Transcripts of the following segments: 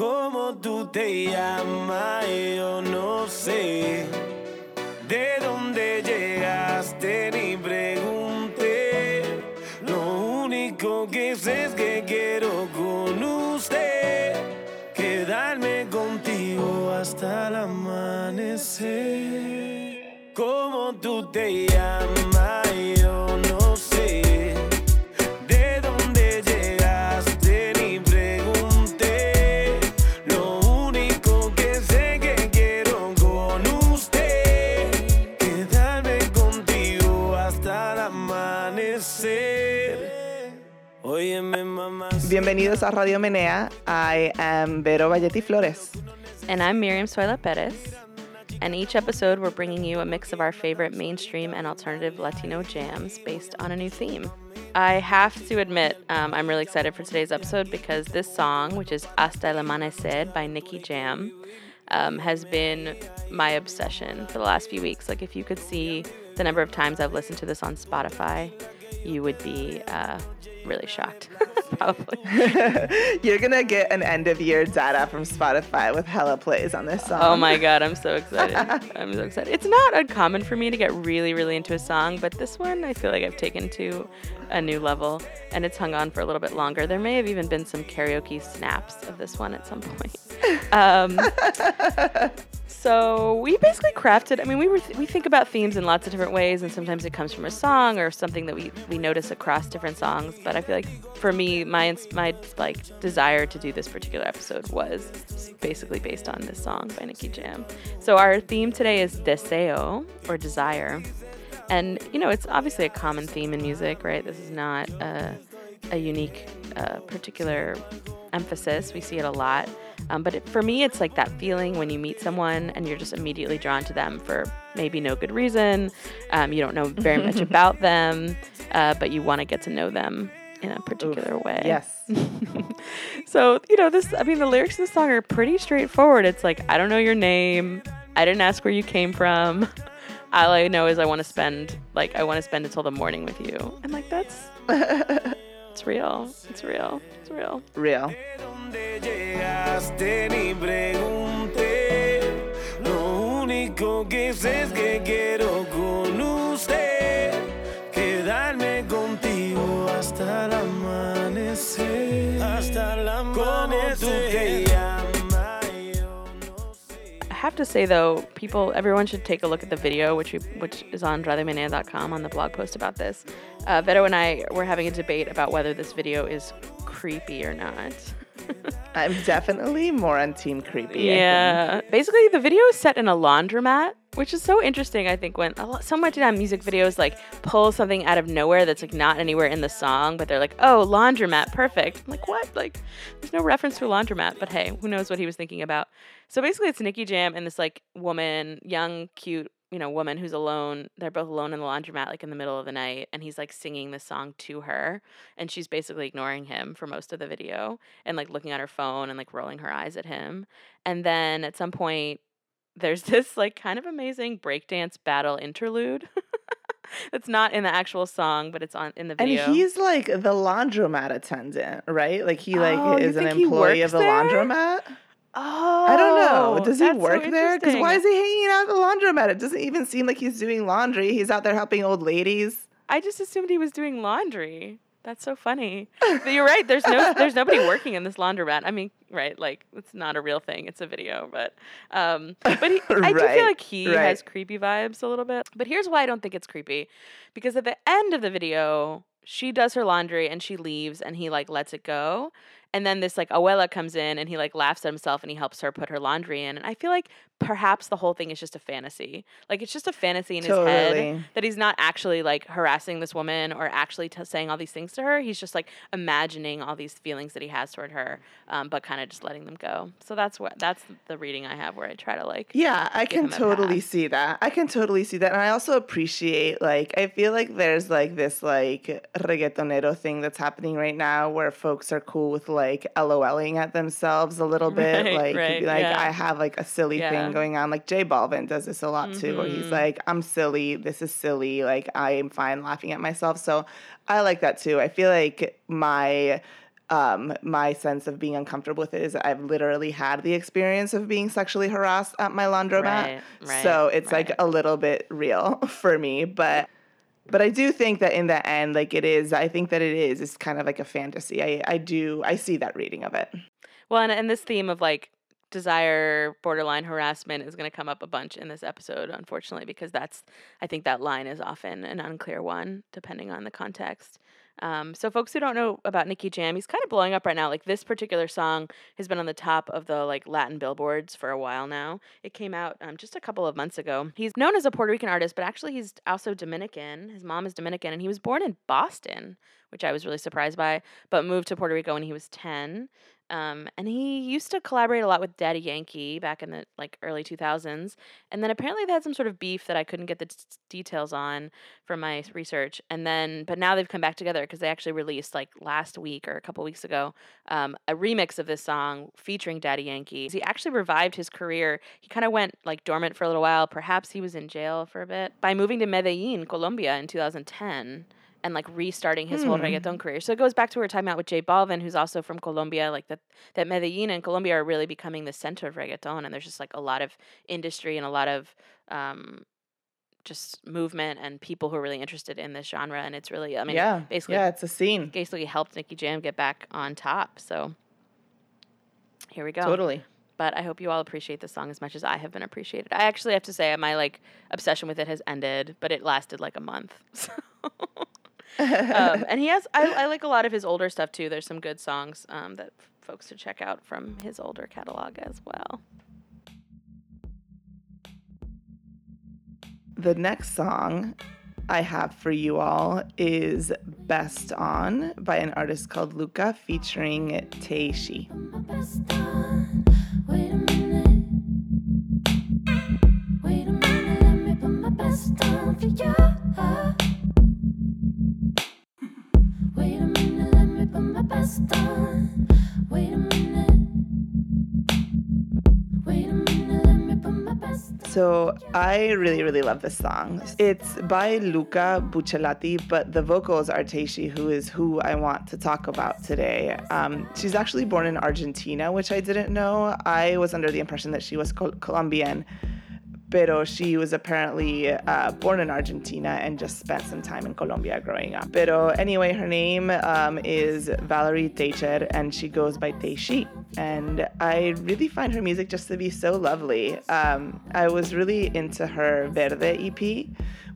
cómo tú te llamas, yo no sé. De dónde llegaste ni pregunté. Lo único que sé es que quiero con usted quedarme contigo hasta el amanecer. Cómo tú te llamas, Bienvenidos a Radio Menea. I am Vero Bayetti Flores. And I'm Miriam Zoila Perez. And each episode, we're bringing you a mix of our favorite mainstream and alternative Latino jams based on a new theme. I have to admit, um, I'm really excited for today's episode because this song, which is Hasta el Amanecer by Nicky Jam, um, has been my obsession for the last few weeks. Like, if you could see the number of times I've listened to this on Spotify, you would be uh, really shocked, probably. You're gonna get an end of year data from Spotify with hella plays on this song. Oh my god, I'm so excited. I'm so excited. It's not uncommon for me to get really, really into a song, but this one I feel like I've taken to a new level and it's hung on for a little bit longer. There may have even been some karaoke snaps of this one at some point. Um, so we basically crafted. I mean, we were th- we think about themes in lots of different ways, and sometimes it comes from a song or something that we we notice across different songs. But I feel like for me, my my like desire to do this particular episode was basically based on this song by Nicky Jam. So our theme today is deseo or desire, and you know it's obviously a common theme in music, right? This is not a a unique uh, particular emphasis. We see it a lot. Um, but it, for me, it's like that feeling when you meet someone and you're just immediately drawn to them for maybe no good reason. Um, you don't know very much about them, uh, but you want to get to know them in a particular way. Yes. So, you know, this, I mean, the lyrics of the song are pretty straightforward. It's like, I don't know your name. I didn't ask where you came from. All I know is I want to spend, like, I want to spend until the morning with you. And, like, that's, it's real. It's real. It's real. Real. De dónde llegaste ni pregunté. Lo único que sé es que quiero con usted quedarme contigo hasta el amanecer. Hasta el amanecer. Como tú te llamas, yo no sé. I have to say though, people, everyone should take a look at the video, which we, which is on radiomenea.com on the blog post about this. Uh, Vero and I were having a debate about whether this video is creepy or not. I'm definitely more on Team Creepy. Yeah, basically the video is set in a laundromat, which is so interesting. I think when lot, so much of that music videos like pull something out of nowhere that's like not anywhere in the song, but they're like, oh, laundromat, perfect. I'm like what? Like, there's no reference to a laundromat, but hey, who knows what he was thinking about? So basically, it's Nicky Jam and this like woman, young, cute, you know, woman who's alone. They're both alone in the laundromat, like in the middle of the night, and he's like singing this song to her, and she's basically ignoring him for most of the video and like looking at her phone and like rolling her eyes at him. And then at some point, there's this like kind of amazing breakdance battle interlude. It's not in the actual song, but it's on in the video. And he's like the laundromat attendant, right? Like he like Oh, is an employee of the there? laundromat. oh, I don't know. Oh, Does he that's so work there? Because why is he hanging out at the laundromat? It doesn't even seem like he's doing laundry. He's out there helping old ladies. I just assumed he was doing laundry. That's so funny. But you're right. There's no there's nobody working in this laundromat. I mean, right? Like it's not a real thing. It's a video, but um, but he, I do feel like he right. has creepy vibes a little bit. But here's why I don't think it's creepy, because at the end of the video, she does her laundry and she leaves, and he like lets it go. And then this like abuela comes in and he like laughs at himself and he helps her put her laundry in. And I feel like perhaps the whole thing is just a fantasy. Like it's just a fantasy in his head that he's not actually like harassing this woman or actually t- saying all these things to her. He's just like imagining all these feelings that he has toward her, um, but kind of just letting them go. So that's what that's the reading I have where I try to like. Yeah, I can totally see that. I can totally see that. And I also appreciate, like, I feel like there's like this, like, reggaetonero thing that's happening right now where folks are cool with, like, LOLing at themselves a little bit. Right, like, right, like, yeah. I have, like, a silly Yeah. thing going on. Like, J Balvin does this a lot too, where he's Mhm. like, I'm silly. This is silly. Like, I am fine laughing at myself. So I like that too. I feel like my um, my sense of being uncomfortable with it is that I've literally had the experience of being sexually harassed at my laundromat. Right, right, so it's like a little bit real for me. But but I do think that in the end, like it is, I think that it is, it's kind of like a fantasy. I, I do, I see that reading of it. Well, and, and this theme of like desire, borderline harassment is going to come up a bunch in this episode, unfortunately, because that's, I think that line is often an unclear one, depending on the context. Um, so, folks who don't know about Nicky Jam, he's kind of blowing up right now. Like this particular song has been on the top of the like Latin billboards for a while now. It came out um, just a couple of months ago. He's known as a Puerto Rican artist, but actually he's also Dominican. His mom is Dominican, and he was born in Boston, which I was really surprised by. But moved to Puerto Rico when he was ten. Um, and he used to collaborate a lot with Daddy Yankee back in the like early 2000s. And then apparently they had some sort of beef that I couldn't get the d- details on from my research. And then, but now they've come back together because they actually released like last week or a couple weeks ago um, a remix of this song featuring Daddy Yankee. He actually revived his career. He kind of went like dormant for a little while. Perhaps he was in jail for a bit by moving to Medellin, Colombia in 2010 and like restarting his whole Hmm. reggaeton career. So it goes back to we're talking about with J Balvin, who's also from Colombia, like that that Medellin and Colombia are really becoming the center of reggaeton and there's just like a lot of industry and a lot of um just movement and people who are really interested in this genre and it's really I mean yeah. basically yeah, it's a scene. basically helped Nicky Jam get back on top. So here we go. Totally. But I hope you all appreciate the song as much as I have been appreciated. I actually have to say my like obsession with it has ended, but it lasted like a month. So um, and he has I, I like a lot of his older stuff too. There's some good songs um, that folks should check out from his older catalog as well. The next song I have for you all is Best On by an artist called Luca featuring Teishi. my best on. Wait a minute. So I really, really love this song. It's by Luca Bucciolati, but the vocals are Teishi, who is who I want to talk about today. Um, she's actually born in Argentina, which I didn't know. I was under the impression that she was Col- Colombian, pero she was apparently uh, born in Argentina and just spent some time in Colombia growing up. Pero anyway, her name um, is Valerie Teicher, and she goes by Teishi. And I really find her music just to be so lovely. Um, I was really into her Verde EP,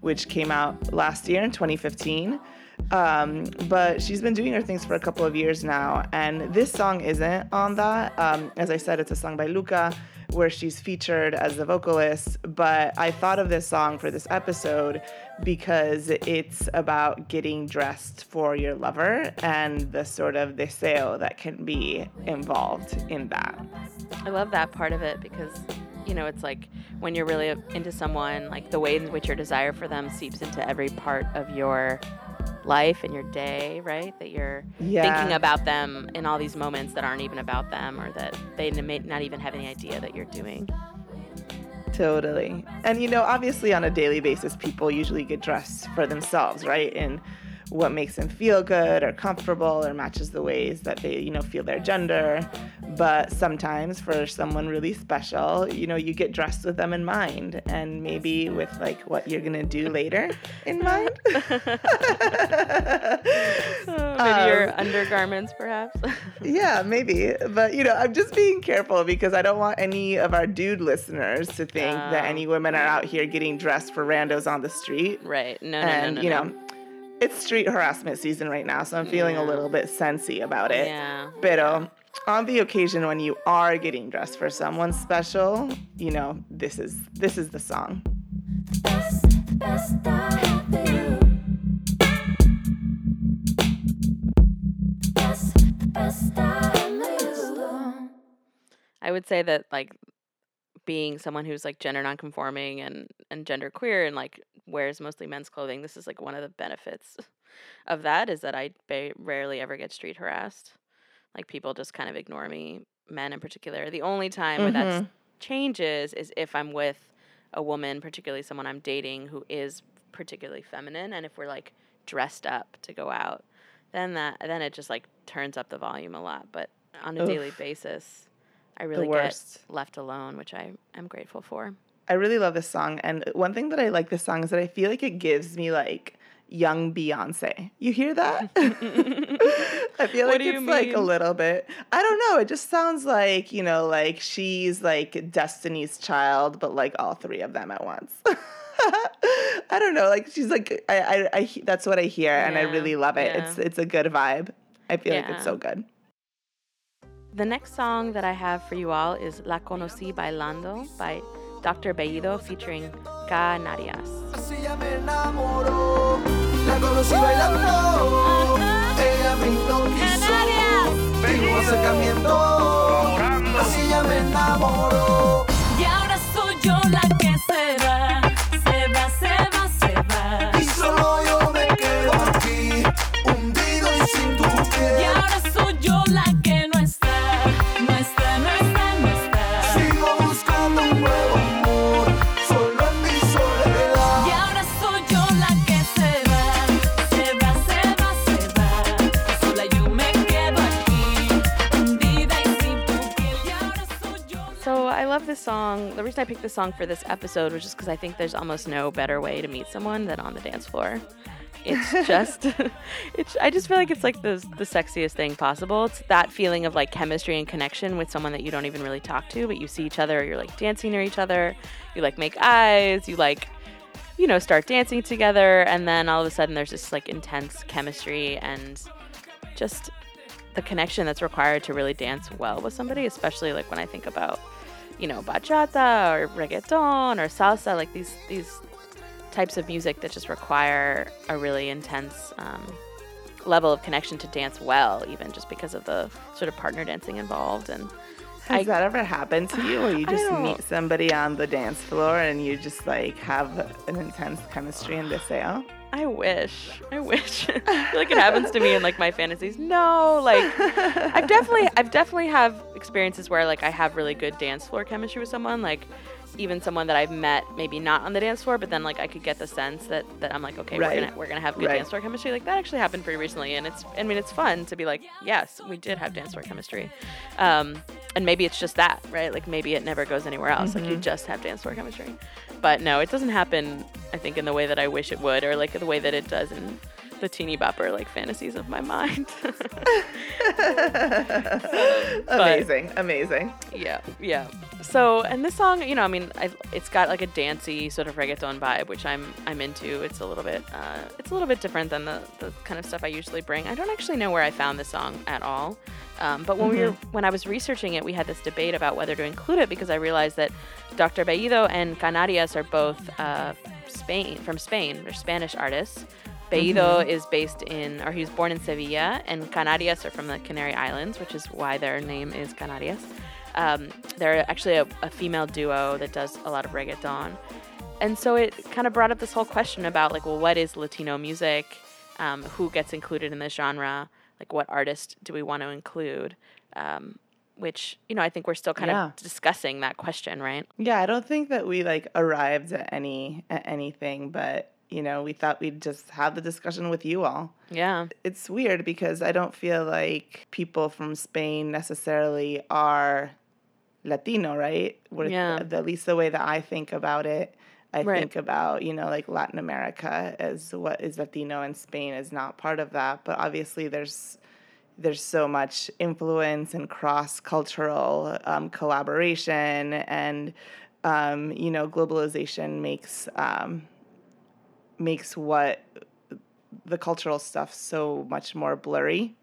which came out last year in 2015. Um, but she's been doing her things for a couple of years now, and this song isn't on that. Um, as I said, it's a song by Luca where she's featured as the vocalist. But I thought of this song for this episode because it's about getting dressed for your lover and the sort of deseo that can be involved in that. I love that part of it because you know it's like when you're really into someone, like the way in which your desire for them seeps into every part of your life and your day, right? That you're Yeah. thinking about them in all these moments that aren't even about them or that they may not even have any idea that you're doing. Totally. And you know, obviously on a daily basis, people usually get dressed for themselves, right? In what makes them feel good or comfortable or matches the ways that they, you know, feel their gender. But sometimes for someone really special, you know, you get dressed with them in mind and maybe with like what you're going to do later in mind. Maybe your um, undergarments, perhaps. yeah, maybe. But you know, I'm just being careful because I don't want any of our dude listeners to think that Oh. any women are out here getting dressed for randos on the street. right. No, no, and no, no. you no. Know, it's street harassment season right now, so I'm feeling a little bit sensy about it. Yeah. Pero um, on the occasion when you are getting dressed for someone special, you know, this is this is the song. best, the best I have for you. Best, the best I have for you. I would say that like being someone who's like gender nonconforming and and gender queer and like wears mostly men's clothing, this is like one of the benefits of that is that I ba- rarely ever get street harassed. Like people just kind of ignore me, men in particular. The only time where that mm-hmm. changes is if I'm with a woman, particularly someone I'm dating who is particularly feminine and if we're like dressed up to go out, then that then it just like turns up the volume a lot. But on a Oof. daily basis, I really get left alone, which I am grateful for. I really love this song. And one thing that I like this song is that I feel like it gives me like young Beyonce. You hear that? I feel like it's like a little bit. I don't know. It just sounds like, you know, like she's like Destiny's child, but like all three of them at once. I don't know. Like she's like I I, I that's what I hear and I really love it. yeah. It's it's a good vibe. I feel like it's so good. The next song that I have for you all is La Conocí Bailando by Dr. Bellido featuring Canarias. Así ella me enamoró, la conocí bailando, ella me hipnotizó, vino acercamiento, así ella me enamoró. Y ahora soy yo song. The reason I picked this song for this episode was just because I think there's almost no better way to meet someone than on the dance floor. It's just, it's. I just feel like it's like the the sexiest thing possible. It's that feeling of like chemistry and connection with someone that you don't even really talk to, but you see each other. You're like dancing near each other. You like make eyes. You like, you know, start dancing together, and then all of a sudden there's this like intense chemistry and just the connection that's required to really dance well with somebody, especially like when I think about, you know, bachata or reggaeton or salsa, like these these types of music that just require a really intense um, level of connection to dance well, even just because of the sort of partner dancing involved. And Has I- that ever happened to you where you just meet somebody on the dance floor and you just like have an intense chemistry and they say, oh, I wish, I wish, I feel like it happens to me in like my fantasies. No, like I've definitely, I've definitely have experiences where like I have really good dance floor chemistry with someone, like even someone that I've met maybe not on the dance floor, but then like I could get the sense that that I'm like, okay, Right. we're gonna we're gonna have good Right. dance floor chemistry. Like that actually happened pretty recently, and it's I mean it's fun to be like, yes, we did have dance floor chemistry, um, and maybe it's just that, right? Like maybe it never goes anywhere else. Like you just have dance floor chemistry, but no, it doesn't happen. I think in the way that I wish it would, or like the way that it does in the teeny bopper like fantasies of my mind. amazing, amazing. Yeah, yeah. So, and this song, you know, I mean, i it's got like a dancey sort of reggaeton vibe, which I'm I'm into. It's a little bit, uh, it's a little bit different than the the kind of stuff I usually bring. I don't actually know where I found this song at all. Um, but when we were when I was researching it, we had this debate about whether to include it because I realized that Dr. Bellido and Canarias are both uh, Spain from Spain. They're Spanish artists. Bellido is based in, or he was born in Sevilla, and Canarias are from the Canary Islands, which is why their name is Canarias. Um, they're actually a, a female duo that does a lot of reggaeton. And so it kind of brought up this whole question about, like, well, what is Latino music? Um, who gets included in this genre? Like, what artist do we want to include? Um, which, you know, I think we're still kind Yeah. of discussing that question, right? Yeah, I don't think that we like arrived at any at anything, but you know, we thought we'd just have the discussion with you all. Yeah. It's weird because I don't feel like people from Spain necessarily are Latino, right? We're, Yeah. At least the way that I think about it, I Right. think about, you know, like Latin America as what is Latino and Spain is not part of that. But obviously there's there's so much influence and cross cultural um, collaboration and um, you know globalization makes um, makes what the cultural stuff so much more blurry.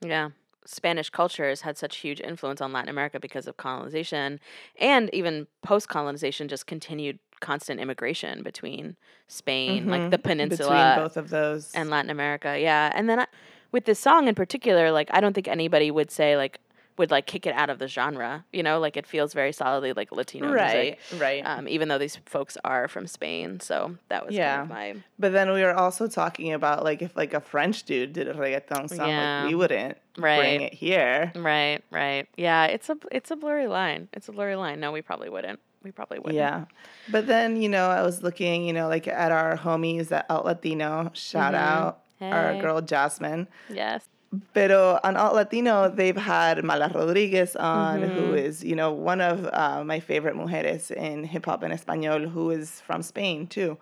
Yeah. Spanish culture has had such huge influence on Latin America because of colonization and even post colonization, just continued constant immigration between Spain, like mm-hmm. the peninsula, between both of those and Latin America. Yeah. And then I, with this song in particular, like, I don't think anybody would say, like, would like kick it out of the genre, you know, like it feels very solidly like Latino right, music, right. um, even though these folks are from Spain. So that was Yeah. kind of my but then we were also talking about like if like a French dude did a reggaeton song, Yeah. like we wouldn't Right. bring it here. right, right. Yeah, it's a it's a blurry line. It's a blurry line. No, we probably wouldn't. We probably wouldn't. Yeah. But then, you know, I was looking, you know, like at our homies at Alt Latino, shout Mhm. out. our girl Jasmine. Yes. Pero on Alt Latino, they've had Mala Rodriguez on, who is, you know, one of uh, my favorite mujeres in hip hop en español, who is from Spain too.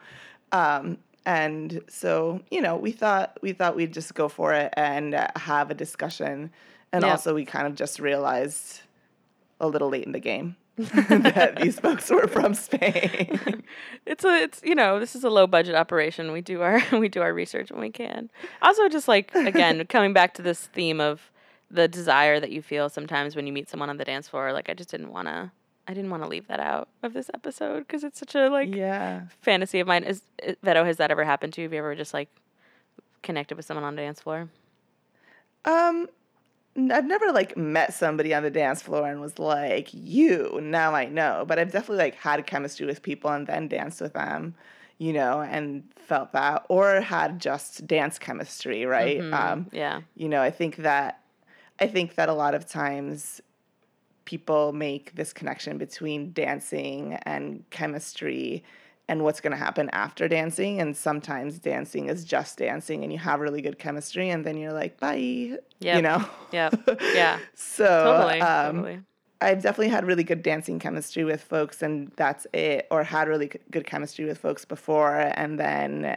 Um, and so, you know, we thought we thought we'd just go for it and uh, have a discussion. And Yeah. also, we kind of just realized a little late in the game that these folks were from Spain. It's a it's you know this is a low budget operation. We do our we do our research when we can. Also, just like again coming back to this theme of the desire that you feel sometimes when you meet someone on the dance floor. Like I just didn't want to. I didn't want to leave that out of this episode because it's such a like yeah. fantasy of mine. Is i- Veto? Has that ever happened to you? Have you ever just like connected with someone on the dance floor? Um, I've never like met somebody on the dance floor and was like, "You now I know," but I've definitely like had chemistry with people and then danced with them, you know, and felt that, or had just dance chemistry, right? Um, Yeah. you know, I think that I think that a lot of times people make this connection between dancing and chemistry and what's going to happen after dancing and sometimes dancing is just dancing and you have really good chemistry and then you're like bye you know Yep. Yeah. so Totally. um, totally. I've definitely had really good dancing chemistry with folks, and that's it, or had really good chemistry with folks before, and then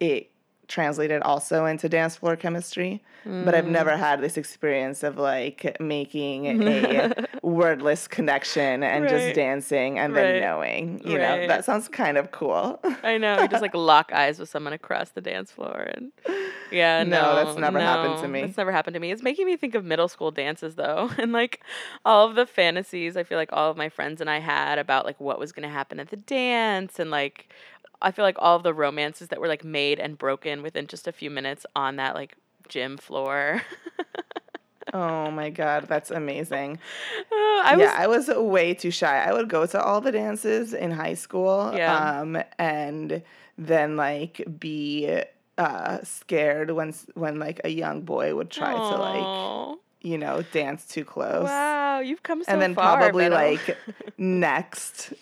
it translated also into dance floor chemistry. But I've Mm. never had this experience of like making a wordless connection and Right. just dancing and then knowing. You know, that sounds kind of cool. I know. You just like lock eyes with someone across the dance floor, and yeah, No, no, that's never happened to me. That's never happened to me. It's making me think of middle school dances though, and like all of the fantasies I feel like all of my friends and I had about like what was going to happen at the dance, and like I feel like all of the romances that were like made and broken within just a few minutes on that like gym floor. oh my God, that's amazing. I was yeah, I was way too shy. I would go to all the dances in high school, Yeah. um, and then like be uh, scared when when like a young boy would try to like you know dance too close, Wow, you've come so far. and then far, probably Beto. like next.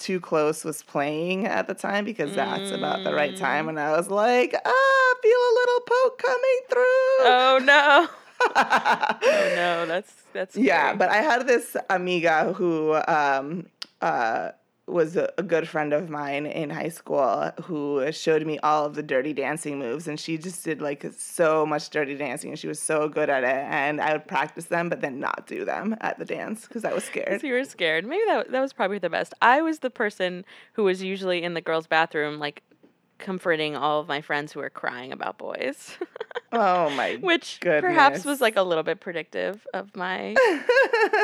Too close was playing at the time because that's about the right Mm. time, and I was like, ah, feel a little poke coming through. oh no, oh no, that's that's Yeah, but I had this amiga who um, uh, was a, good friend of mine in high school who showed me all of the dirty dancing moves, and she just did like so much dirty dancing, and she was so good at it. And I would practice them, but then not do them at the dance because I was scared. So you were scared. Maybe that that was probably the best. I was the person who was usually in the girls' bathroom, like comforting all of my friends who were crying about boys, Oh my! which perhaps was like a little bit predictive of my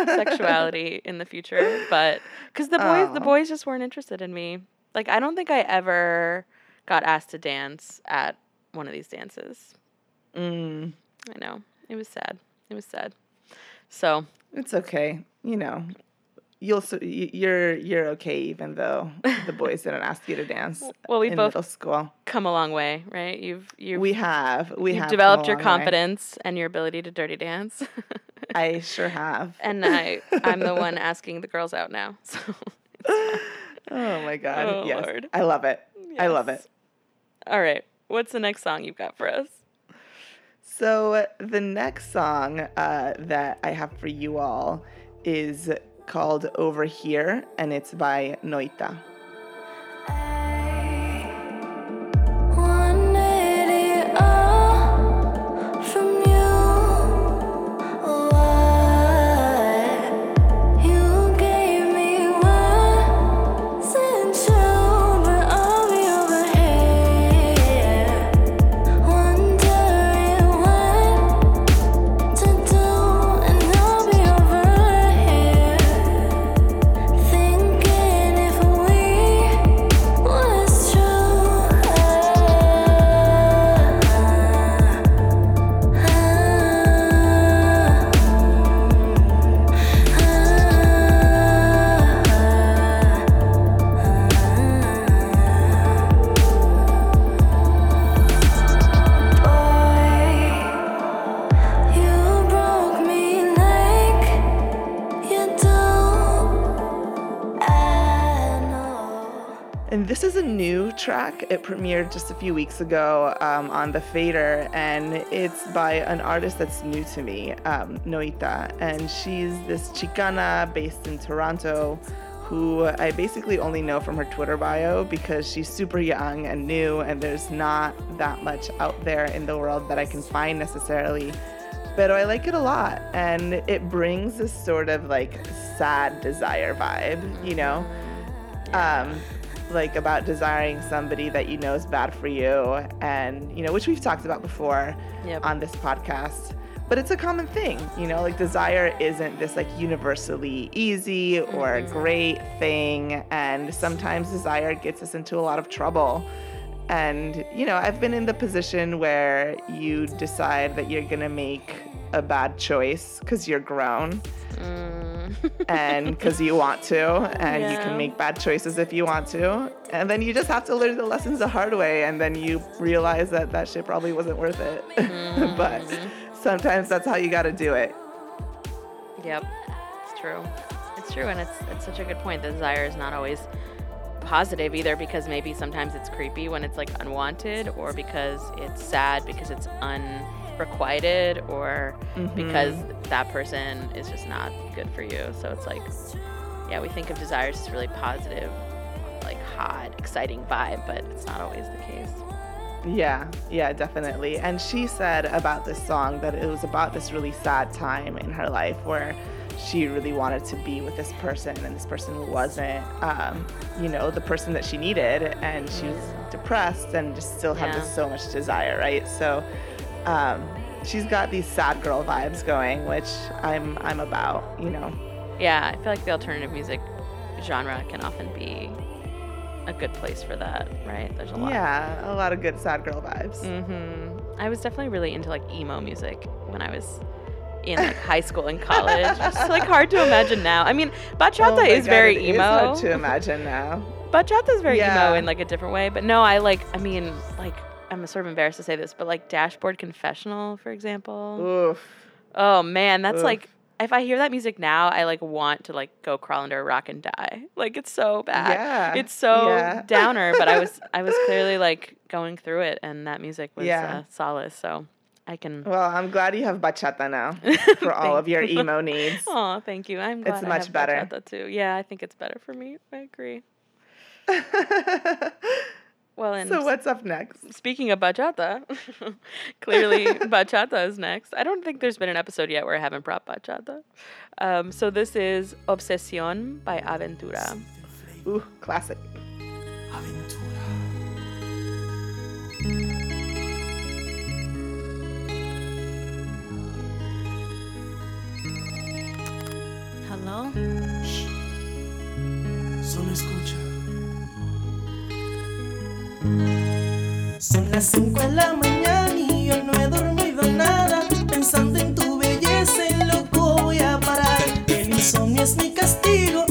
sexuality in the future. But because the boys, the boys just weren't interested in me. Like I don't think I ever got asked to dance at one of these dances. Mm, I know it was sad. It was sad. So it's okay. You know, you'll you're you're okay even though the boys didn't ask you to dance well, we both middle school. come a long way, right? You've you've We have we You've have developed your long way. confidence and your ability to dirty dance. I sure have. and I I'm the one asking the girls out now. So Oh my god. Oh, yes. Lord. I love it. I love it. All right. What's the next song you've got for us? So the next song uh, that I have for you all is called Over Here and it's by Noita. It premiered just a few weeks ago um, on The Fader, and it's by an artist that's new to me, um, Noita. And she's this Chicana based in Toronto who I basically only know from her Twitter bio because she's super young and new, and there's not that much out there in the world that I can find necessarily. But I like it a lot, and it brings this sort of like sad desire vibe, you know? Um, like about desiring somebody that you know is bad for you, and you know, which we've talked about before Yep. on this podcast. But it's a common thing, you know, like desire isn't this like universally easy or great thing. And sometimes desire gets us into a lot of trouble. And, you know, I've been in the position where you decide that you're to make a bad choice because you're grown Mm. And because you want to, and you can make bad choices if you want to. And then you just have to learn the lessons the hard way, and then you realize that that shit probably wasn't worth it. but mm-hmm. sometimes that's how you got to do it. Yep, it's true. It's true, and it's it's such a good point. The desire is not always positive either, because maybe sometimes it's creepy when it's like unwanted, or because it's sad because it's unrequited, or because that person is just not good for you. So it's like, yeah, we think of desires as really positive, like hot, exciting vibe, but it's not always the case. Yeah, yeah, definitely. And she said about this song that it was about this really sad time in her life where she really wanted to be with this person and this person wasn't, um, you know, the person that she needed. And she was depressed and just still had Yeah. just so much desire, right? So um, she's got these sad girl vibes going, which I'm, I'm about, you know. Yeah, I feel like the alternative music genre can often be a good place for that, right? There's a lot. Yeah, a lot of good sad girl vibes. hmm I was definitely really into like emo music when I was in like high school and college. It's like hard to imagine now. I mean, bachata Oh is God, very emo. hard to imagine now. Bachata is very Yeah. emo in like a different way. But no, I like. I mean, like I'm sort of embarrassed to say this, but like Dashboard Confessional, for example. Oof. Oh man, that's Oof. like. If I hear that music now, I like want to like go crawl under a rock and die. Like it's so bad. Yeah, It's so yeah. downer, but I was I was clearly like going through it, and that music was Yeah. uh, solace. So I can. Well, I'm glad you have bachata now for all of your emo needs. Oh, thank you. I'm glad It's I much have better. bachata too. Yeah, I think it's better for me. I agree. Well, and so what's up next? speaking of bachata, clearly bachata is next. I don't think there's been an episode yet where I haven't brought bachata. Um, so this is Obsesión by Aventura. Ooh, classic. Aventura. Hello. Solo escucha. Son las 5 de la mañana y yo no he dormido nada. Pensando en tu belleza, loco voy a parar. El insomnio es mi castigo,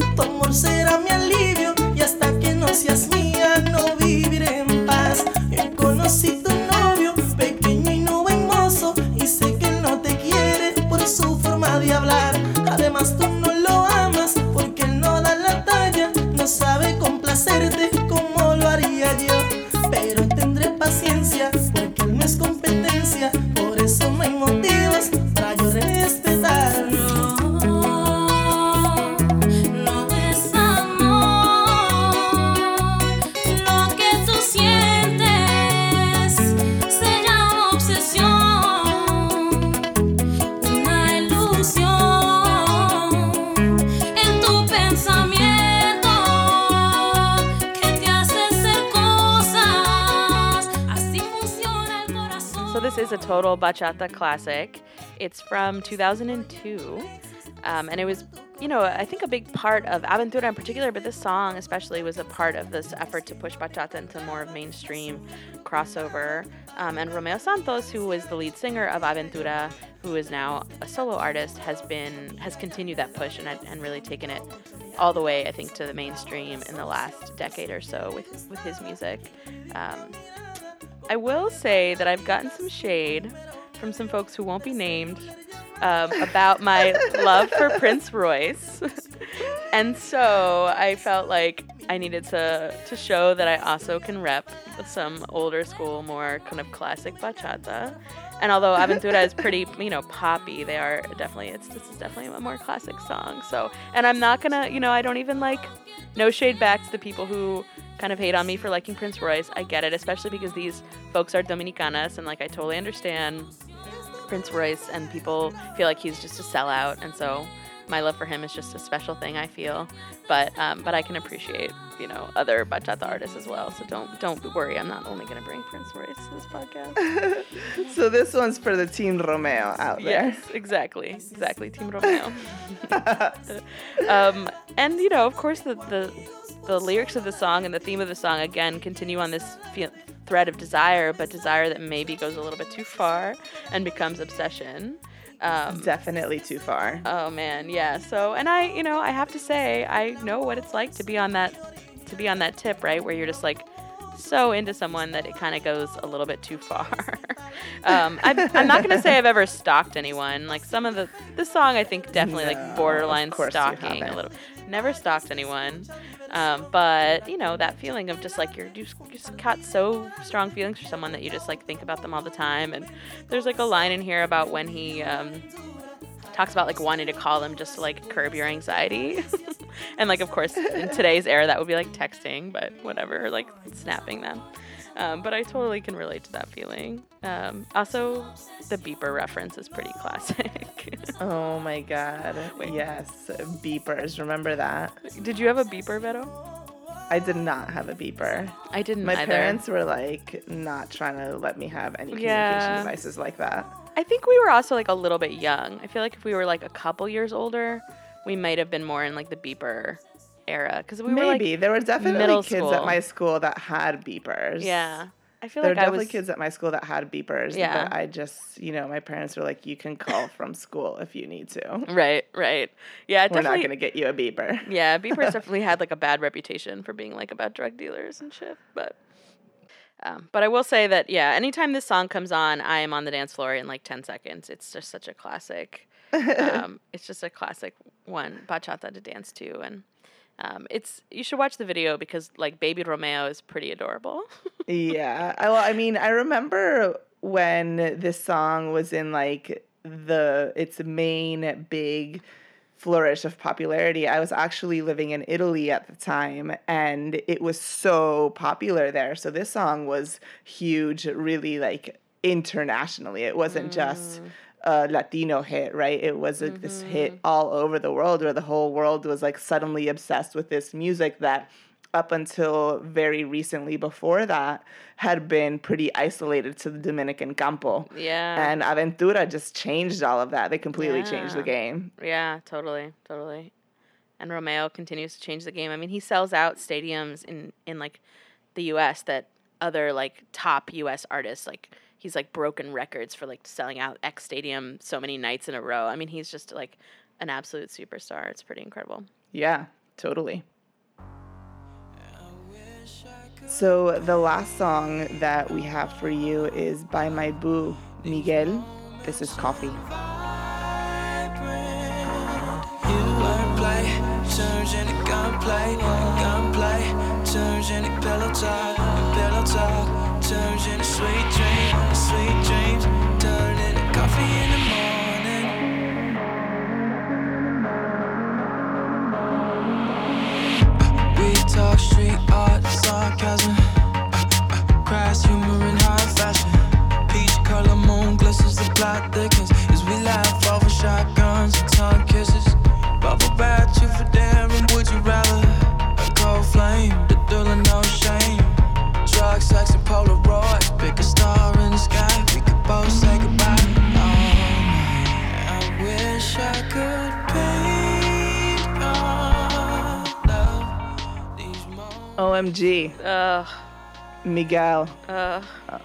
bachata classic. It's from 2002. Um, and it was, you know, I think a big part of Aventura in particular, but this song especially was a part of this effort to push bachata into more of mainstream crossover. Um, and Romeo Santos, who was the lead singer of Aventura, who is now a solo artist, has been has continued that push and, and really taken it all the way, I think, to the mainstream in the last decade or so with with his music. Um, I will say that I've gotten some shade from some folks who won't be named um, about my love for Prince Royce. and so I felt like I needed to to show that I also can rep some older school, more kind of classic bachata. And although Aventura is pretty, you know, poppy, they are definitely it's this is definitely a more classic song. So, and I'm not gonna, you know, I don't even like no shade back to the people who kind of hate on me for liking Prince Royce. I get it, especially because these folks are Dominicanas, and like I totally understand Prince Royce, and people feel like he's just a sellout, and so my love for him is just a special thing. I feel, but um, but I can appreciate you know other bachata artists as well. So don't don't worry, I'm not only gonna bring Prince Royce to this podcast. So this one's for the Team Romeo out there. yes, exactly, exactly, Team Romeo. um, and you know, of course, the, the the lyrics of the song and the theme of the song again continue on this fe- thread of desire, but desire that maybe goes a little bit too far and becomes obsession. Um, Definitely too far. Oh man, yeah. So, and I, you know, I have to say, I know what it's like to be on that, to be on that tip, right, where you're just like so into someone that it kind of goes a little bit too far. um, I'm, I'm not gonna say I've ever stalked anyone. Like some of the, the song, I think definitely No, like borderline of course you stalking a little. Never stalked anyone. Um, but you know that feeling of just like you're you just, got so strong feelings for someone that you just like think about them all the time. And there's like a line in here about when he um, talks about like wanting to call them just to like curb your anxiety. and like of course in today's era that would be like texting, but whatever, like snapping them. Um, but I totally can relate to that feeling. Um, also, the beeper reference is pretty classic. Oh my god. Wait. Yes. Beepers. Remember that? Did you have a beeper, Beto? I did not have a beeper. I didn't My either. parents were like not trying to let me have any communication Yeah. devices like that. I think we were also like a little bit young. I feel like if we were like a couple years older, we might have been more in like the beeper era because we were like Maybe there were definitely kids school. at my school that had beepers. yeah. I feel like There were like I definitely was kids at my school that had beepers. Yeah. But I just, you know, my parents were like, you can call from school if you need to. right, right. Yeah, We're not going to get you a beeper. Yeah, beepers definitely had like a bad reputation for being like about drug dealers and shit. But um, but I will say that yeah, anytime this song comes on, I am on the dance floor in like ten seconds. It's just such a classic. um, it's just a classic one bachata to dance to, and um, it's you should watch the video because like Baby Romeo is pretty adorable. yeah. I, well, I mean, I remember when this song was in like the its main big flourish of popularity. I was actually living in Italy at the time and it was so popular there. So this song was huge really like internationally. It wasn't just a Latino hit, right? It was a, this hit mm-hmm. all over the world where the whole world was like suddenly obsessed with this music that up until very recently before that had been pretty isolated to the Dominican campo. yeah, And Aventura just changed all of that. They completely changed the game. Yeah, totally, totally. And Romeo continues to change the game. I mean, he sells out stadiums in in like the U.S. that other like top U.S. artists like he's like broken records for like selling out X stadium so many nights in a row. I mean, he's just like an absolute superstar. It's pretty incredible. Yeah, totally. So the last song that we have for you is by my boo Miguel. This is Coffee. Turns into gunplay, gunplay turns into pillow talk, pillow talk into sweet dreams, sweet dreams coffee in the morning. We talk street art, sarcasm, OMG, Ugh, Miguel. Uh. ugh.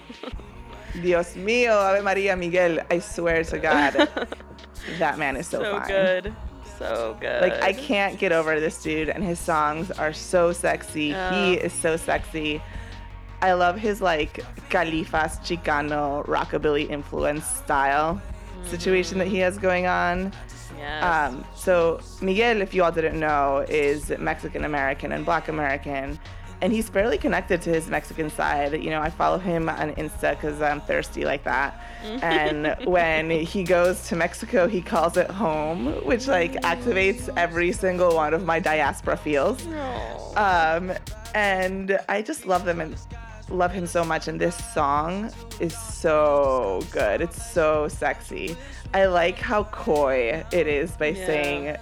Dios mío, Ave Maria Miguel. I swear to God, that man is so, So fine. good, so good. Like I can't get over this dude, and his songs are so sexy. He is so sexy. I love his like Califas Chicano rockabilly influence style. Mm-hmm. situation that he has going on. Yes. Um, so Miguel, if you all didn't know, is Mexican American and Black American, and he's fairly connected to his Mexican side. You know, I follow him on Insta because I'm thirsty like that. and when he goes to Mexico, he calls it home, which like activates every single one of my diaspora feels. Um, and I just love them and love him so much. And this song is so good. It's so sexy. I like how coy it is by Yeah. saying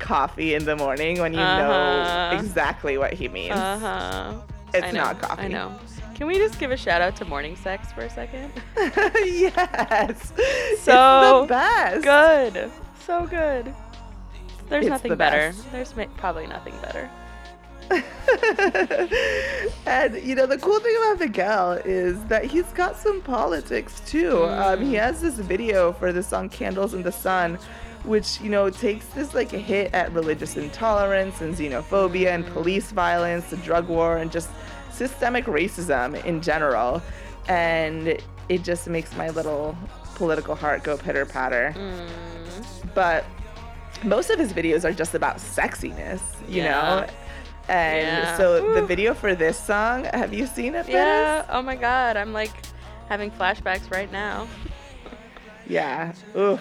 coffee in the morning when you Uh-huh. know exactly what he means. Uh huh. It's I know, not coffee. I know. Can we just give a shout out to morning sex for a second? yes. it's So the best. good. So good. There's It's nothing the better. best. There's ma- probably nothing better. and you know the cool thing about Miguel is that he's got some politics too. Um, he has this video for the song "Candles in the Sun," which you know takes this like a hit at religious intolerance and xenophobia and police violence, the drug war, and just systemic racism in general. And it just makes my little political heart go pitter patter. Mm. But most of his videos are just about sexiness, you Yeah. know? And Yeah. so the video for this song, have you seen it? Yeah. Oh my God. I'm like having flashbacks right now. Yeah. Ooh,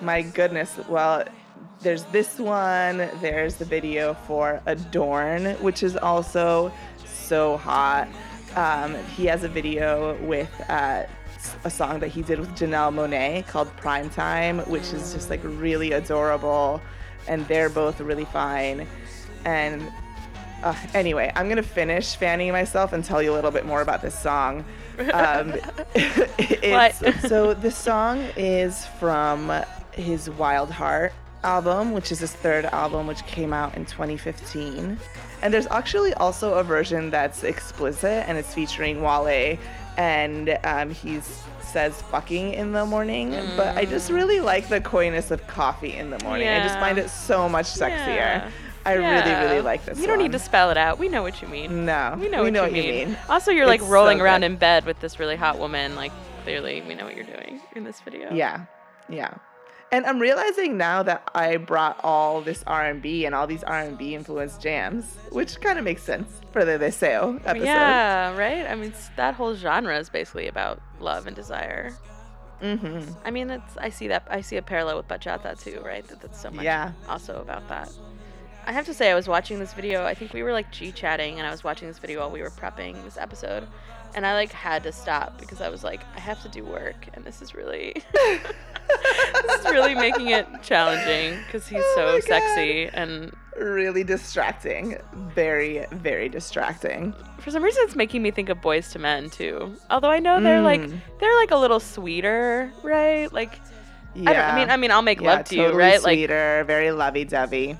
my goodness. Well, there's this one. There's the video for Adorn, which is also so hot. Um, he has a video with uh, a song that he did with Janelle Monáe called Prime Time, which is just like really adorable. And they're both really fine. And uh, anyway, I'm gonna finish fanning myself and tell you a little bit more about this song. Um, it's, so this song is from his Wildheart album, which is his third album, which came out in 2015. And there's actually also a version that's explicit and it's featuring Wale, and um, he says fucking in the morning. But I just really like the coyness of coffee in the morning. I just find it so much sexier. Yeah. I really, Yeah. really like this. You don't need to spell it out. We know what you mean. No, We know we what, know you, what you mean. mean. Also, you're like rolling so around good. in bed with this really hot woman. Like, clearly, we know what you're doing in this video. Yeah, yeah. And I'm realizing now that I brought all this R&B and all these R&B influenced jams, which kind of makes sense for the Deseo episode. Yeah, right? I mean, that whole genre is basically about love and desire. Mm-hmm. I mean, it's I see that I see a parallel with bachata too, right? That that's so much Yeah. also about that. I have to say, I was watching this video. I think we were like G chatting, and I was watching this video while we were prepping this episode, and I like had to stop because I was like, I have to do work, and this is really, this is really making it challenging because he's Oh so sexy, and Really distracting. Very, very distracting. for some reason, it's making me think of Boyz II Men too. Although I know they're like Mm. they're like a little sweeter, right? Like Yeah. I. I mean, I mean, I'll make yeah, love to totally you, right? Like sweeter, very lovey-dovey.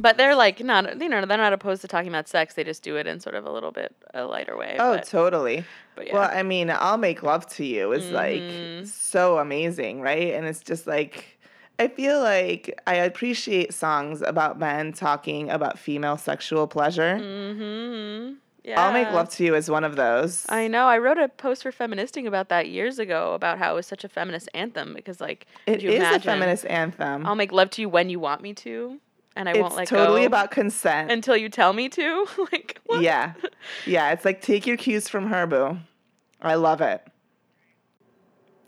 But they're like not, you know, they're not opposed to talking about sex. They just do it in sort of a little bit a lighter way. Oh, but, totally. but yeah. Well, I mean, I'll make love to you is Mhm. like so amazing, right? And it's just like I feel like I appreciate songs about men talking about female sexual pleasure. mm-hmm. Yeah. I'll make love to you as one of those. I know. I wrote a post for Feministing about that years ago about how it was such a feminist anthem because, like, It you is a feminist anthem. I'll make love to you when you want me to, and I it's won't let totally about consent. until you tell me to. like, what? yeah. Yeah, it's like take your cues from her, boo. I love it.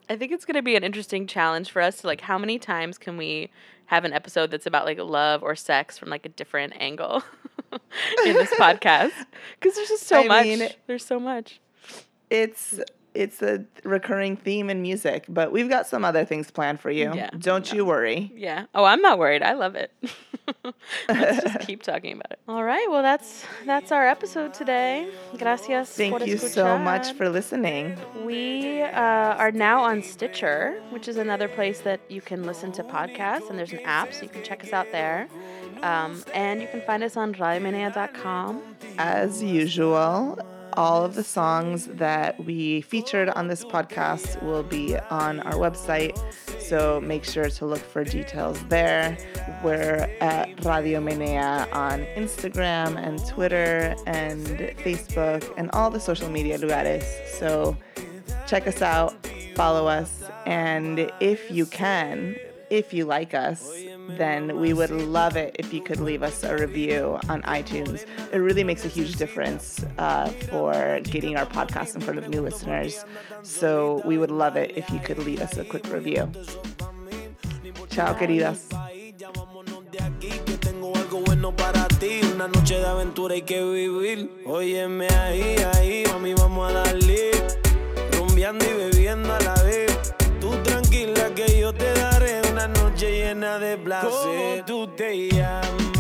I think it's going to be an interesting challenge for us to like how many times can we have an episode that's about like love or sex from like a different angle in this podcast because there's just so I much. mean- there's so much. It's it's a recurring theme in music, but we've got some other things planned for you. Yeah, Don't you worry. Yeah. Oh, I'm not worried. I love it. Let's just keep talking about it. All right. Well, that's that's our episode today. Gracias. Thank you so much for listening. We uh, are now on Stitcher, which is another place that you can listen to podcasts, and there's an app, so you can check us out there. Um, and you can find us on radiomenea.com. As usual, all of the songs that we featured on this podcast will be on our website. So make sure to look for details there. We're at Radio Menea on Instagram and Twitter and Facebook and all the social media lugares. So check us out. follow us, and if you can, if you like us, then we would love it if you could leave us a review on iTunes. It really makes a huge difference uh, for getting our podcast in front of new listeners. So we would love it if you could leave us a quick review. Ciao, queridas. Para ti. Una noche de aventura hay que vivir. Óyeme ahí, ahí, vamos a darle. Rumbeando y bebiendo a la vez. Tú tranquila que yo llena de placer. ¿Cómo tú te llamas?